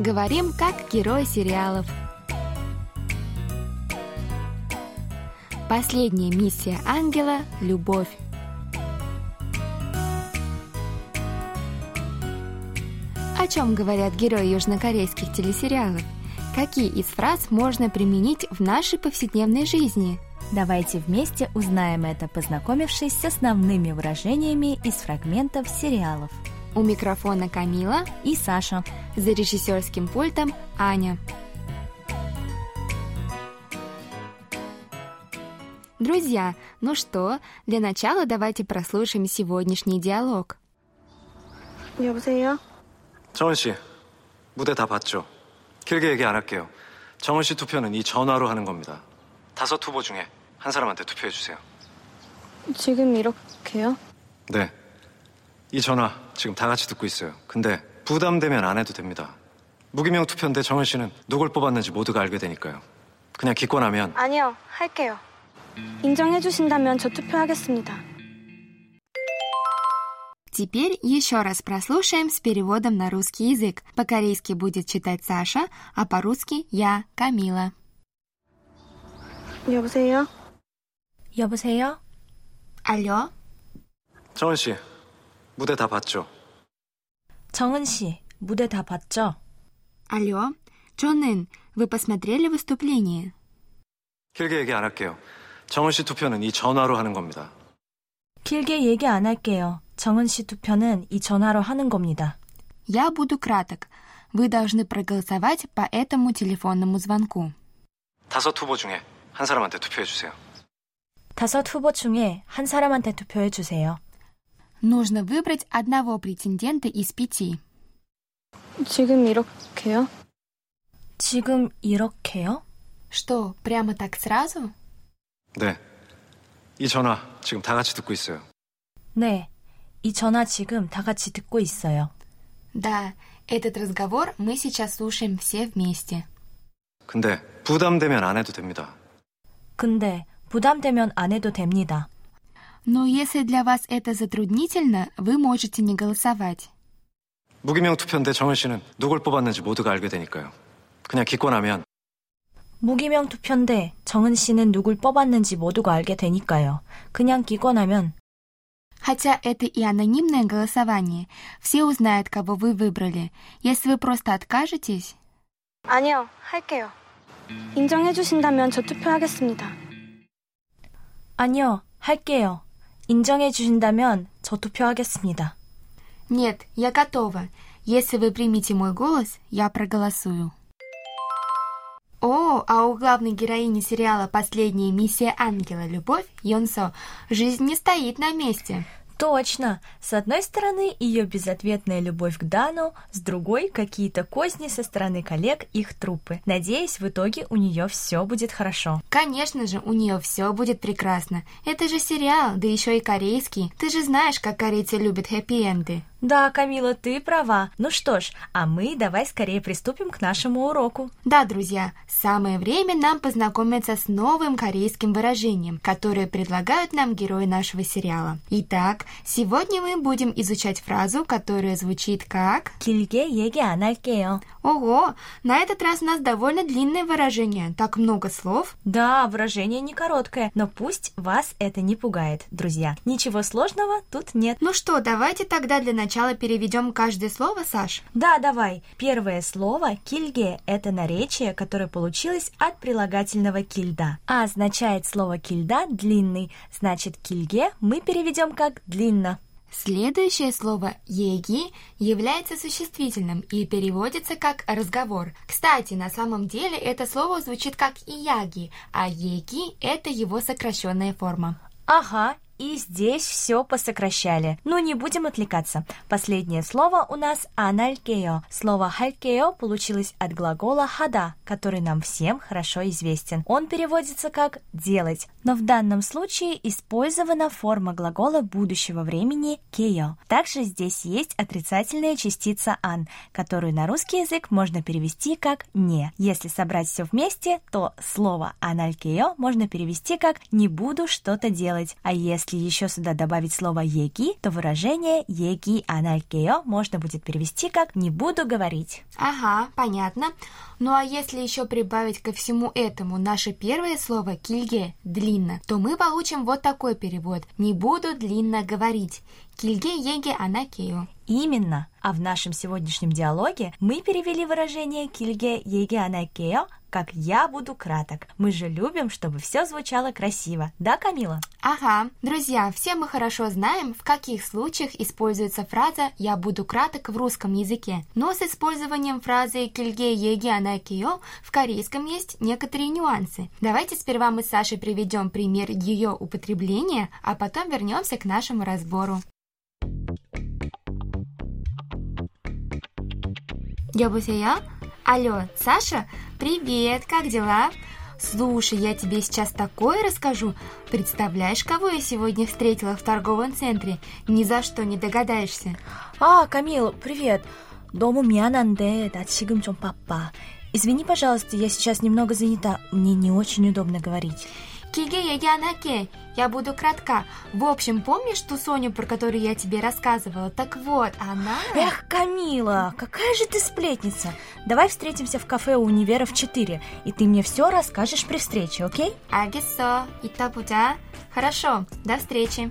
Говорим как герои сериалов. Последняя миссия ангела – любовь. О чем говорят герои южнокорейских телесериалов? Какие из фраз можно применить в нашей повседневной жизни? Давайте вместе узнаем это, познакомившись с основными выражениями из фрагментов сериалов. У микрофона Камила И Саша. за режиссерским пультом Аня. Друзья, ну что, для начала давайте прослушаем сегодняшний диалог. 여보세요? 정은 씨, 무대 다 봤죠? 길게 얘기 안 할게요. 정은 씨 투표는 이 전화로 하는 겁니다. 다섯 후보 중에 한 사람한테 투표해 주세요. 지금 이렇게요? 네. 이 전화 지금 다 같이 듣고 있어요. 근데 부담되면 안 해도 됩니다. 무기명 투표인데 정은 씨는 누굴 뽑았는지 모두가 알게 되니까요. 그냥 기권하면 아니요, 할게요. 인정해 주신다면 저 투표하겠습니다. Теперь еще раз прослушаем с переводом на русский язык. По-корейски будет читать Саша, а по-русски я, Камила. 여보세요? 여보세요? Алло, 정은 씨 무대 다 봤죠? 정은 씨, 무대 다 봤죠? алло. Чонын, вы посмотрели выступление? 길게 얘기 안 할게요. 정은 씨 투표는 이 전화로 하는 겁니다. 길게 얘기 안 할게요. 정은 씨 투표는 이 전화로 하는 겁니다. Я буду краток. Вы должны проголосовать по этому телефонному звонку. 다섯 후보 중에 한 사람한테 투표해 주세요. 다섯 후보 중에 한 사람한테 투표해 주세요. Нужно выбрать одного претендента из пяти. 지금 이렇게요? 지금 이렇게요? Что, прямо так сразу? 네. 이 전화 지금 다 같이 듣고 있어요. 네. 이 전화 지금 다 같이 듣고 있어요. Да, этот разговор мы сейчас слушаем все вместе. 근데 부담되면 안 해도 됩니다. 근데 부담되면 안 해도 됩니다. Но если для вас это затруднительно, вы можете не голосовать. 무기명 투표인데 정은 씨는 누굴 뽑았는지 모두가 알게 되니까요. 그냥 기권하면 무기명 투표인데 정은 씨는 누굴 뽑았는지 모두가 알게 되니까요. 그냥 기권하면 Хотя это и анонимное голосование, все узнают, кого вы выбрали. Если вы просто откажетесь... 아니요, 할게요. 인정해 주신다면 저 투표하겠습니다. 아니요, 할게요. 인정해 주신다면 저 투표하겠습니다. Нет, я готова. Если вы примете мой голос, я проголосую. О, а у главной героини сериала «Последняя миссия ангела. Любовь» Йонсо жизнь не стоит на месте. Точно! С одной стороны, ее безответная любовь к Дану, с другой — какие-то козни со стороны коллег их трупы. Надеюсь, в итоге у нее все будет хорошо. Конечно же, у нее все будет прекрасно. Это же сериал, да еще и корейский. Ты же знаешь, как корейцы любят хэппи-энды. Да, Камила, ты права. Ну что ж, а мы давай скорее приступим к нашему уроку. Да, друзья, самое время нам познакомиться с новым корейским выражением, которое предлагают нам герои нашего сериала. Итак, сегодня мы будем изучать фразу, которая звучит как «Кильге еге аналькео. Ого, на этот раз у нас довольно длинное выражение, так много слов. Да, выражение не короткое, но пусть вас это не пугает, друзья. Ничего сложного тут нет. Ну что, давайте тогда для начала переведем каждое слово, Саш. Да, давай. Первое слово «кильге» — это наречие, которое получилось от прилагательного «кильда». А означает слово «кильда» — «длинный». Значит, «кильге» мы переведем как «длинно». Следующее слово «еги» является существительным и переводится как «разговор». Кстати, на самом деле это слово звучит как «ияги», а «еги» — это его сокращенная форма. Ага, и здесь все посокращали. Но не будем отвлекаться. Последнее слово у нас «аналькео». Слово «халькео» получилось от глагола «хада», который нам всем хорошо известен. Он переводится как «делать», но в данном случае использована форма глагола будущего времени «кео». Также здесь есть отрицательная частица «ан», которую на русский язык можно перевести как «не». Если собрать все вместе, то слово «аналькео» можно перевести как «не буду что-то делать», а если если еще сюда добавить слово «еги», то выражение «еги аналькео» можно будет перевести как «не буду говорить». Ага, понятно. Ну а если еще прибавить ко всему этому наше первое слово «кильге» – «длинно», то мы получим вот такой перевод «не буду длинно говорить». Кильге еге анакео. Именно. А в нашем сегодняшнем диалоге мы перевели выражение «кильге еге анакео» как «я буду краток». Мы же любим, чтобы все звучало красиво. Да, Камила? Ага. Друзья, все мы хорошо знаем, в каких случаях используется фраза «я буду краток» в русском языке. Но с использованием фразы «кильге еге анакео» в корейском есть некоторые нюансы. Давайте сперва мы с Сашей приведем пример ее употребления, а потом вернемся к нашему разбору. 여보세요? Алло, Саша? Привет, как дела? Слушай, я тебе сейчас такое расскажу. Представляешь, кого я сегодня встретила в торговом центре? Ни за что не догадаешься. А, Камил, привет. 너무 미안한데 나 지금 좀 바빠. Извини, пожалуйста, я сейчас немного занята. Мне не очень удобно говорить. Кигея Янаке, я буду кратка. В общем, помнишь ту Соню, про которую я тебе рассказывала? Так вот, она... Эх, Камила, какая же ты сплетница. Давай встретимся в кафе у универа в 4, и ты мне все расскажешь при встрече, окей? Агисо, и табуда. Хорошо, до встречи.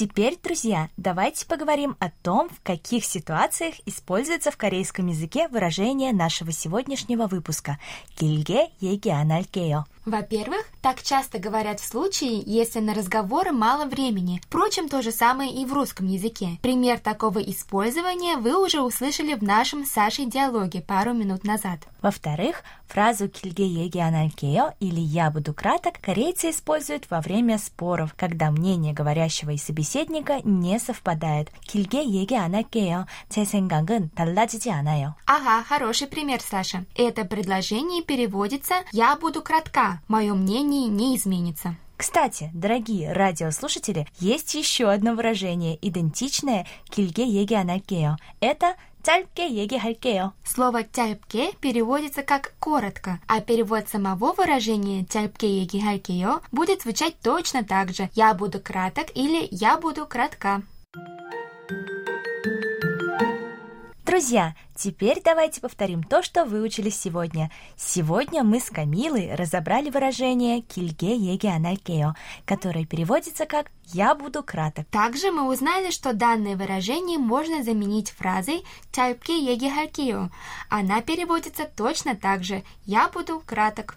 Теперь, друзья, давайте поговорим о том, в каких ситуациях используется в корейском языке выражение нашего сегодняшнего выпуска «кильге еги аналькео». Во-первых, так часто говорят в случае, если на разговоры мало времени. Впрочем, то же самое и в русском языке. Пример такого использования вы уже услышали в нашем Сашей диалоге пару минут назад. Во-вторых, фразу «길게 얘기 안 할게요» или «я буду краток» корейцы используют во время споров, когда мнение говорящего и собеседника не совпадает. «길게 얘기 안 할게요. 제 생각은 달라지지 않아요». Ага, хороший пример, Саша. Это предложение переводится «я буду кратка», мое мнение не изменится. Кстати, дорогие радиослушатели, есть еще одно выражение, идентичное «길게 얘기 안 할게요». Это 짧게 얘기할게요. Слово «짧게» переводится как «коротко», а перевод самого выражения «짧게 얘기할게요» будет звучать точно так же «я буду краток» или «я буду кратка». Друзья, теперь давайте повторим то, что выучили сегодня. Сегодня мы с Камилой разобрали выражение «кильге еге анаркео», которое переводится как «я буду краток». Также мы узнали, что данное выражение можно заменить фразой «чайпке еге харкео». Она переводится точно так же «я буду краток».